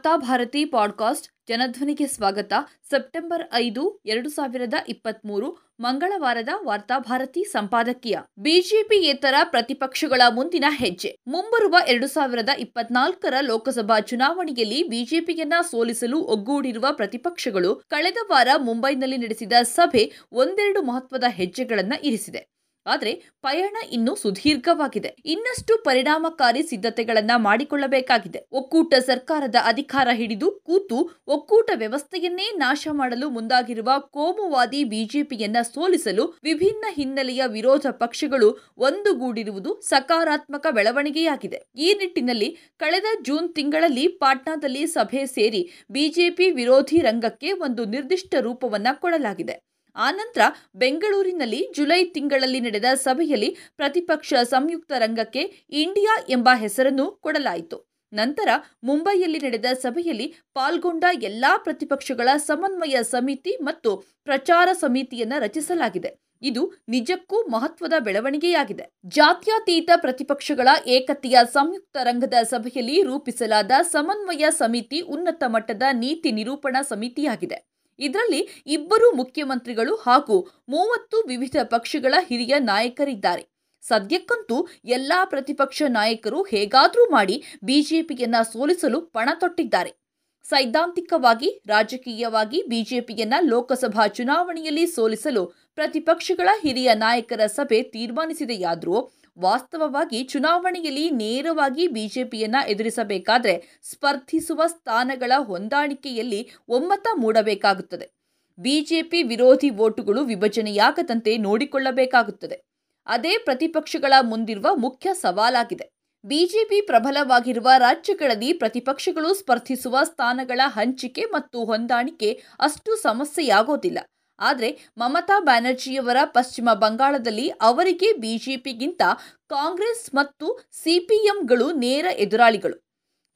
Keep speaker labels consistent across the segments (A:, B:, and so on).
A: Varthabharati podcast ಜನಧ್ವನಿಗೆ ಸ್ವಾಗತ. September ಐದು, ಎರಡು ಸಾವಿರದ ಇಪ್ಪತ್ಮೂರು, ಮಂಗಳವಾರದ ವಾರ್ತಾಭಾರತಿ ಸಂಪಾದಕೀಯ. ಬಿಜೆಪಿಯೇತರ ಪ್ರತಿಪಕ್ಷಗಳ ಮುಂದಿನ ಹೆಜ್ಜೆ. ಮುಂಬರುವ ಎರಡು ಸಾವಿರದ ಇಪ್ಪತ್ನಾಲ್ಕರ ಲೋಕಸಭಾ ಚುನಾವಣೆಯಲ್ಲಿ ಬಿಜೆಪಿಯನ್ನ ಸೋಲಿಸಲು ಒಗ್ಗೂಡಿರುವ ಪ್ರತಿಪಕ್ಷಗಳು ಕಳೆದ ವಾರ ಮುಂಬೈನಲ್ಲಿ ನಡೆಸಿದ ಸಭೆ ಒಂದೆರಡು ಮಹತ್ವದ ಹೆಜ್ಜೆಗಳನ್ನು ಇರಿಸಿದೆ. ಆದರೆ ಪಯಣ ಇನ್ನೂ ಸುದೀರ್ಘವಾಗಿದೆ. ಇನ್ನಷ್ಟು ಪರಿಣಾಮಕಾರಿ ಸಿದ್ಧತೆಗಳನ್ನ ಮಾಡಿಕೊಳ್ಳಬೇಕಾಗಿದೆ. ಒಕ್ಕೂಟ ಸರ್ಕಾರದ ಅಧಿಕಾರ ಹಿಡಿದು ಕೂತು ಒಕ್ಕೂಟ ವ್ಯವಸ್ಥೆಯನ್ನೇ ನಾಶ ಮಾಡಲು ಮುಂದಾಗಿರುವ ಕೋಮುವಾದಿ ಬಿಜೆಪಿಯನ್ನ ಸೋಲಿಸಲು ವಿಭಿನ್ನ ಹಿನ್ನೆಲೆಯ ವಿರೋಧ ಪಕ್ಷಗಳು ಒಂದುಗೂಡಿರುವುದು ಸಕಾರಾತ್ಮಕ ಬೆಳವಣಿಗೆಯಾಗಿದೆ. ಈ ನಿಟ್ಟಿನಲ್ಲಿ ಕಳೆದ ಜೂನ್ ತಿಂಗಳಲ್ಲಿ ಪಾಟ್ನಾದಲ್ಲಿ ಸಭೆ ಸೇರಿ ಬಿಜೆಪಿ ವಿರೋಧಿ ರಂಗಕ್ಕೆ ಒಂದು ನಿರ್ದಿಷ್ಟ ರೂಪವನ್ನ ಕೊಡಲಾಗಿದೆ. ಆನಂತರ ಬೆಂಗಳೂರಿನಲ್ಲಿ ಜುಲೈ ತಿಂಗಳಲ್ಲಿ ನಡೆದ ಸಭೆಯಲ್ಲಿ ಪ್ರತಿಪಕ್ಷ ಸಂಯುಕ್ತ ರಂಗಕ್ಕೆ ಇಂಡಿಯಾ ಎಂಬ ಹೆಸರನ್ನು ಕೊಡಲಾಯಿತು. ನಂತರ ಮುಂಬೈಯಲ್ಲಿ ನಡೆದ ಸಭೆಯಲ್ಲಿ ಪಾಲ್ಗೊಂಡ ಎಲ್ಲಾ ಪ್ರತಿಪಕ್ಷಗಳ ಸಮನ್ವಯ ಸಮಿತಿ ಮತ್ತು ಪ್ರಚಾರ ಸಮಿತಿಯನ್ನು ರಚಿಸಲಾಗಿದೆ. ಇದು ನಿಜಕ್ಕೂ ಮಹತ್ವದ ಬೆಳವಣಿಗೆಯಾಗಿದೆ. ಜಾತ್ಯತೀತ ಪ್ರತಿಪಕ್ಷಗಳ ಏಕತೆಯ ಸಂಯುಕ್ತ ರಂಗದ ಸಭೆಯಲ್ಲಿ ರೂಪಿಸಲಾದ ಸಮನ್ವಯ ಸಮಿತಿ ಉನ್ನತ ಮಟ್ಟದ ನೀತಿ ನಿರೂಪಣಾ ಸಮಿತಿಯಾಗಿದೆ. ಇದರಲ್ಲಿ ಇಬ್ಬರು ಮುಖ್ಯಮಂತ್ರಿಗಳು ಹಾಗೂ ಮೂವತ್ತು ವಿವಿಧ ಪಕ್ಷಗಳ ಹಿರಿಯ ನಾಯಕರಿದ್ದಾರೆ. ಸದ್ಯಕ್ಕಂತೂ ಎಲ್ಲಾ ಪ್ರತಿಪಕ್ಷ ನಾಯಕರು ಹೇಗಾದರೂ ಮಾಡಿ ಬಿಜೆಪಿಯನ್ನ ಸೋಲಿಸಲು ಪಣ ತೊಟ್ಟಿದ್ದಾರೆ. ಸೈದ್ಧಾಂತಿಕವಾಗಿ, ರಾಜಕೀಯವಾಗಿ ಬಿಜೆಪಿಯನ್ನ ಲೋಕಸಭಾ ಚುನಾವಣೆಯಲ್ಲಿ ಸೋಲಿಸಲು ಪ್ರತಿಪಕ್ಷಗಳ ಹಿರಿಯ ನಾಯಕರ ಸಭೆ ತೀರ್ಮಾನಿಸಿದೆಯಾದರೂ ವಾಸ್ತವವಾಗಿ ಚುನಾವಣೆಯಲ್ಲಿ ನೇರವಾಗಿ ಬಿಜೆಪಿಯನ್ನ ಎದುರಿಸಬೇಕಾದ್ರೆ ಸ್ಪರ್ಧಿಸುವ ಸ್ಥಾನಗಳ ಹೊಂದಾಣಿಕೆಯಲ್ಲಿ ಒಮ್ಮತ ಮೂಡಬೇಕಾಗುತ್ತದೆ. ಬಿಜೆಪಿ ವಿರೋಧಿ ವೋಟುಗಳು ವಿಭಜನೆಯಾಗದಂತೆ ನೋಡಿಕೊಳ್ಳಬೇಕಾಗುತ್ತದೆ. ಅದೇ ಪ್ರತಿಪಕ್ಷಗಳ ಮುಂದಿರುವ ಮುಖ್ಯ ಸವಾಲಾಗಿದೆ. ಬಿಜೆಪಿ ಪ್ರಬಲವಾಗಿರುವ ರಾಜ್ಯಗಳಲ್ಲಿ ಪ್ರತಿಪಕ್ಷಗಳು ಸ್ಪರ್ಧಿಸುವ ಸ್ಥಾನಗಳ ಹಂಚಿಕೆ ಮತ್ತು ಹೊಂದಾಣಿಕೆ ಅಷ್ಟು ಸಮಸ್ಯೆಯಾಗೋದಿಲ್ಲ. ಆದರೆ ಮಮತಾ ಬ್ಯಾನರ್ಜಿಯವರ ಪಶ್ಚಿಮ ಬಂಗಾಳದಲ್ಲಿ ಅವರಿಗೆ ಬಿಜೆಪಿಗಿಂತ ಕಾಂಗ್ರೆಸ್ ಮತ್ತು ಸಿಪಿಎಂಗಳು ನೇರ ಎದುರಾಳಿಗಳು.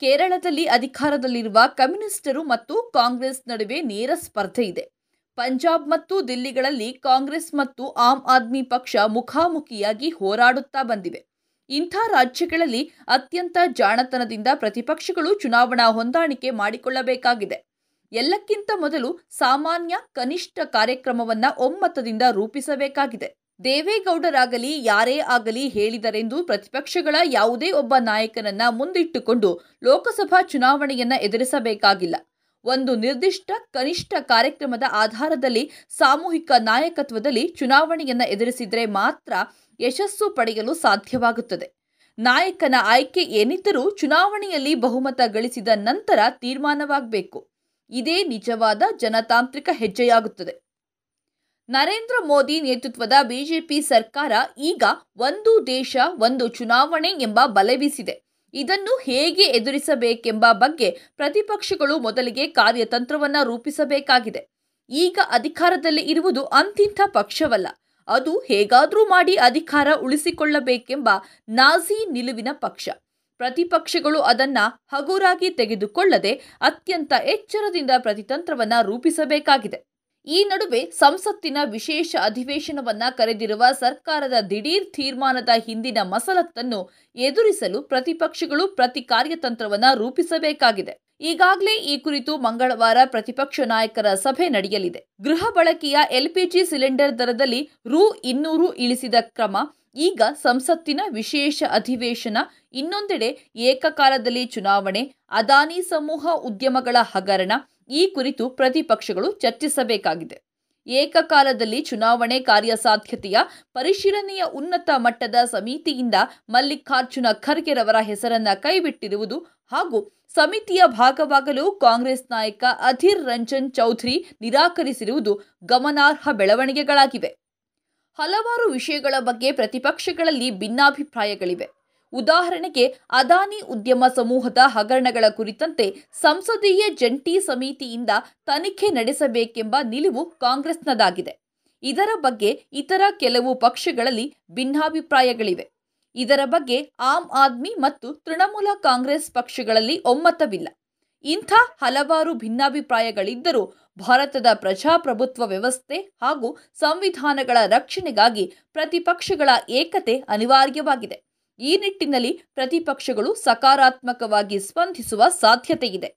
A: ಕೇರಳದಲ್ಲಿ ಅಧಿಕಾರದಲ್ಲಿರುವ ಕಮ್ಯುನಿಸ್ಟರು ಮತ್ತು ಕಾಂಗ್ರೆಸ್ ನಡುವೆ ನೇರ ಸ್ಪರ್ಧೆ ಇದೆ. ಪಂಜಾಬ್ ಮತ್ತು ದಿಲ್ಲಿಗಳಲ್ಲಿ ಕಾಂಗ್ರೆಸ್ ಮತ್ತು ಆಮ್ ಆದ್ಮಿ ಪಕ್ಷ ಮುಖಾಮುಖಿಯಾಗಿ ಹೋರಾಡುತ್ತಾ ಬಂದಿವೆ. ಇಂಥ ರಾಜ್ಯಗಳಲ್ಲಿ ಅತ್ಯಂತ ಜಾಣತನದಿಂದ ಪ್ರತಿಪಕ್ಷಗಳು ಚುನಾವಣಾ ಹೊಂದಾಣಿಕೆ ಮಾಡಿಕೊಳ್ಳಬೇಕಾಗಿದೆ. ಎಲ್ಲಕ್ಕಿಂತ ಮೊದಲು ಸಾಮಾನ್ಯ ಕನಿಷ್ಠ ಕಾರ್ಯಕ್ರಮವನ್ನ ಒಮ್ಮತದಿಂದ ರೂಪಿಸಬೇಕಾಗಿದೆ. ದೇವೇಗೌಡರಾಗಲಿ, ಯಾರೇ ಆಗಲಿ ಹೇಳಿದರೆಂದು ಪ್ರತಿಪಕ್ಷಗಳ ಯಾವುದೇ ಒಬ್ಬ ನಾಯಕನನ್ನ ಮುಂದಿಟ್ಟುಕೊಂಡು ಲೋಕಸಭಾ ಚುನಾವಣೆಯನ್ನ ಎದುರಿಸಬೇಕಾಗಿಲ್ಲ. ಒಂದು ನಿರ್ದಿಷ್ಟ ಕನಿಷ್ಠ ಕಾರ್ಯಕ್ರಮದ ಆಧಾರದಲ್ಲಿ ಸಾಮೂಹಿಕ ನಾಯಕತ್ವದಲ್ಲಿ ಚುನಾವಣೆಯನ್ನ ಎದುರಿಸಿದರೆ ಮಾತ್ರ ಯಶಸ್ಸು ಪಡೆಯಲು ಸಾಧ್ಯವಾಗುತ್ತದೆ. ನಾಯಕನ ಆಯ್ಕೆ ಏನಿದ್ದರೂ ಚುನಾವಣೆಯಲ್ಲಿ ಬಹುಮತ ಗಳಿಸಿದ ನಂತರ ತೀರ್ಮಾನವಾಗಬೇಕು. ಇದೇ ನಿಜವಾದ ಜನತಾಂತ್ರಿಕ ಹೆಜ್ಜೆಯಾಗುತ್ತದೆ. ನರೇಂದ್ರ ಮೋದಿ ನೇತೃತ್ವದ ಬಿಜೆಪಿ ಸರ್ಕಾರ ಈಗ ಒಂದು ದೇಶ, ಒಂದು ಚುನಾವಣೆ ಎಂಬ ಬಲೆ ಇದನ್ನು ಹೇಗೆ ಎದುರಿಸಬೇಕೆಂಬ ಬಗ್ಗೆ ಪ್ರತಿಪಕ್ಷಗಳು ಮೊದಲಿಗೆ ಕಾರ್ಯತಂತ್ರವನ್ನ ರೂಪಿಸಬೇಕಾಗಿದೆ. ಈಗ ಅಧಿಕಾರದಲ್ಲಿ ಇರುವುದು ಅಂತಿಂಥ ಪಕ್ಷವಲ್ಲ. ಅದು ಹೇಗಾದರೂ ಮಾಡಿ ಅಧಿಕಾರ ಉಳಿಸಿಕೊಳ್ಳಬೇಕೆಂಬ ನಾಜಿ ನಿಲುವಿನ ಪಕ್ಷ. ಪ್ರತಿಪಕ್ಷಗಳು ಅದನ್ನ ಹಗುರಾಗಿ ತೆಗೆದುಕೊಳ್ಳದೆ ಅತ್ಯಂತ ಎಚ್ಚರದಿಂದ ಪ್ರತಿತಂತ್ರವನ್ನ ರೂಪಿಸಬೇಕಾಗಿದೆ. ಈ ನಡುವೆ ಸಂಸತ್ತಿನ ವಿಶೇಷ ಅಧಿವೇಶನವನ್ನ ಕರೆದಿರುವ ಸರ್ಕಾರದ ದಿಢೀರ್ ತೀರ್ಮಾನದ ಹಿಂದಿನ ಮಸಲತ್ತನ್ನು ಎದುರಿಸಲು ಪ್ರತಿಪಕ್ಷಗಳು ಪ್ರತಿ ಕಾರ್ಯತಂತ್ರವನ್ನ ರೂಪಿಸಬೇಕಾಗಿದೆ. ಈಗಾಗಲೇ ಈ ಕುರಿತು ಮಂಗಳವಾರ ಪ್ರತಿಪಕ್ಷ ನಾಯಕರ ಸಭೆ ನಡೆಯಲಿದೆ. ಗೃಹ ಬಳಕೆಯ ಎಲ್ಪಿಜಿ ಸಿಲಿಂಡರ್ ದರದಲ್ಲಿ ರು ಇನ್ನೂರು ಇಳಿಸಿದ ಕ್ರಮ, ಈಗ ಸಂಸತ್ತಿನ ವಿಶೇಷ ಅಧಿವೇಶನ, ಇನ್ನೊಂದೆಡೆ ಏಕಕಾಲದಲ್ಲಿ ಚುನಾವಣೆ, ಅದಾನಿ ಸಮೂಹ ಉದ್ಯಮಗಳ ಹಗರಣ, ಈ ಕುರಿತು ಪ್ರತಿಪಕ್ಷಗಳು ಚರ್ಚಿಸಬೇಕಾಗಿದೆ. ಏಕಕಾಲದಲ್ಲಿ ಚುನಾವಣೆ ಕಾರ್ಯಸಾಧ್ಯತೆಯ ಪರಿಶೀಲನೆಯ ಉನ್ನತ ಮಟ್ಟದ ಸಮಿತಿಯಿಂದ ಮಲ್ಲಿಕಾರ್ಜುನ ಖರ್ಗೆರವರ ಹೆಸರನ್ನ ಕೈಬಿಟ್ಟಿರುವುದು ಹಾಗೂ ಸಮಿತಿಯ ಭಾಗವಾಗಲು ಕಾಂಗ್ರೆಸ್ ನಾಯಕ ಅಧೀರ್ ರಂಜನ್ ಚೌಧರಿ ನಿರಾಕರಿಸಿರುವುದು ಗಮನಾರ್ಹ ಬೆಳವಣಿಗೆಗಳಾಗಿವೆ. ಹಲವಾರು ವಿಷಯಗಳ ಬಗ್ಗೆ ಪ್ರತಿಪಕ್ಷಗಳಲ್ಲಿ ಭಿನ್ನಾಭಿಪ್ರಾಯಗಳಿವೆ. ಉದಾಹರಣೆಗೆ, ಅದಾನಿ ಉದ್ಯಮ ಸಮೂಹದ ಹಗರಣಗಳ ಕುರಿತಂತೆ ಸಂಸದೀಯ ಜಂಟಿ ಸಮಿತಿಯಿಂದ ತನಿಖೆ ನಡೆಸಬೇಕೆಂಬ ನಿಲುವು ಕಾಂಗ್ರೆಸ್ನದಾಗಿದೆ. ಇದರ ಬಗ್ಗೆ ಇತರ ಕೆಲವು ಪಕ್ಷಗಳಲ್ಲಿ ಭಿನ್ನಾಭಿಪ್ರಾಯಗಳಿವೆ. ಇದರ ಬಗ್ಗೆ ಆಮ್ ಆದ್ಮಿ ಮತ್ತು ತೃಣಮೂಲ ಕಾಂಗ್ರೆಸ್ ಪಕ್ಷಗಳಲ್ಲಿ ಒಮ್ಮತವಿಲ್ಲ. ಇಂಥ ಹಲವಾರು ಭಿನ್ನಾಭಿಪ್ರಾಯಗಳಿದ್ದರೂ ಭಾರತದ ಪ್ರಜಾಪ್ರಭುತ್ವ ವ್ಯವಸ್ಥೆ ಹಾಗೂ ಸಂವಿಧಾನಗಳ ರಕ್ಷಣೆಗಾಗಿ ಪ್ರತಿಪಕ್ಷಗಳ ಏಕತೆ ಅನಿವಾರ್ಯವಾಗಿದೆ. ಈ ನಿಟ್ಟಿನಲ್ಲಿ ಪ್ರತಿಪಕ್ಷಗಳು ಸಕಾರಾತ್ಮಕವಾಗಿ ಸ್ಪಂದಿಸುವ ಸಾಧ್ಯತೆಯಿದೆ.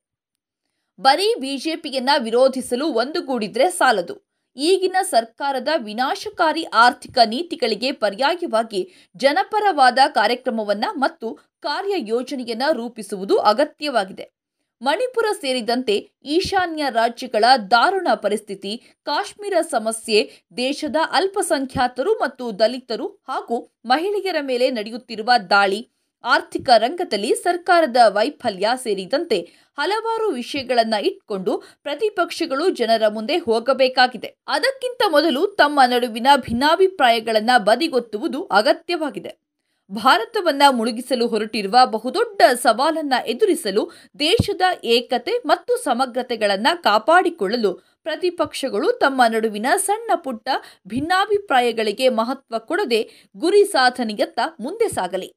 A: ಬರೀ ಬಿಜೆಪಿಯನ್ನ ವಿರೋಧಿಸಲು ಒಂದುಗೂಡಿದ್ರೆ ಸಾಲದು. ಈಗಿನ ಸರ್ಕಾರದ ವಿನಾಶಕಾರಿ ಆರ್ಥಿಕ ನೀತಿಗಳಿಗೆ ಪರ್ಯಾಯವಾಗಿ ಜನಪರವಾದ ಕಾರ್ಯಕ್ರಮವನ್ನ ಮತ್ತು ಕಾರ್ಯ ಯೋಜನೆಯನ್ನ ರೂಪಿಸುವುದು ಅಗತ್ಯವಾಗಿದೆ. ಮಣಿಪುರ ಸೇರಿದಂತೆ ಈಶಾನ್ಯ ರಾಜ್ಯಗಳ ದಾರುಣ ಪರಿಸ್ಥಿತಿ, ಕಾಶ್ಮೀರ ಸಮಸ್ಯೆ, ದೇಶದ ಅಲ್ಪಸಂಖ್ಯಾತರು ಮತ್ತು ದಲಿತರು ಹಾಗೂ ಮಹಿಳೆಯರ ಮೇಲೆ ನಡೆಯುತ್ತಿರುವ ದಾಳಿ ಆರ್ಥಿಕ ರಂಗದಲ್ಲಿ ಸರ್ಕಾರದ ವೈಫಲ್ಯ ಸೇರಿದಂತೆ ಹಲವಾರು ವಿಷಯಗಳನ್ನ ಇಟ್ಕೊಂಡು ಪ್ರತಿಪಕ್ಷಗಳು ಜನರ ಮುಂದೆ ಹೋಗಬೇಕಾಗಿದೆ. ಅದಕ್ಕಿಂತ ಮೊದಲು ತಮ್ಮ ನಡುವಿನ ಭಿನ್ನಾಭಿಪ್ರಾಯಗಳನ್ನ ಬದಿಗೊತ್ತುವುದು ಅಗತ್ಯವಾಗಿದೆ. ಭಾರತವನ್ನ ಮುಳುಗಿಸಲು ಹೊರಟಿರುವ ಬಹುದೊಡ್ಡ ಸವಾಲನ್ನ ಎದುರಿಸಲು ದೇಶದ ಏಕತೆ ಮತ್ತು ಸಮಗ್ರತೆಗಳನ್ನ ಕಾಪಾಡಿಕೊಳ್ಳಲು ಪ್ರತಿಪಕ್ಷಗಳು ತಮ್ಮ ನಡುವಿನ ಸಣ್ಣ ಪುಟ್ಟ ಭಿನ್ನಾಭಿಪ್ರಾಯಗಳಿಗೆ ಮಹತ್ವ ಕೊಡದೆ ಗುರಿ ಸಾಧನೆಯತ್ತ ಮುಂದೆ ಸಾಗಲಿ.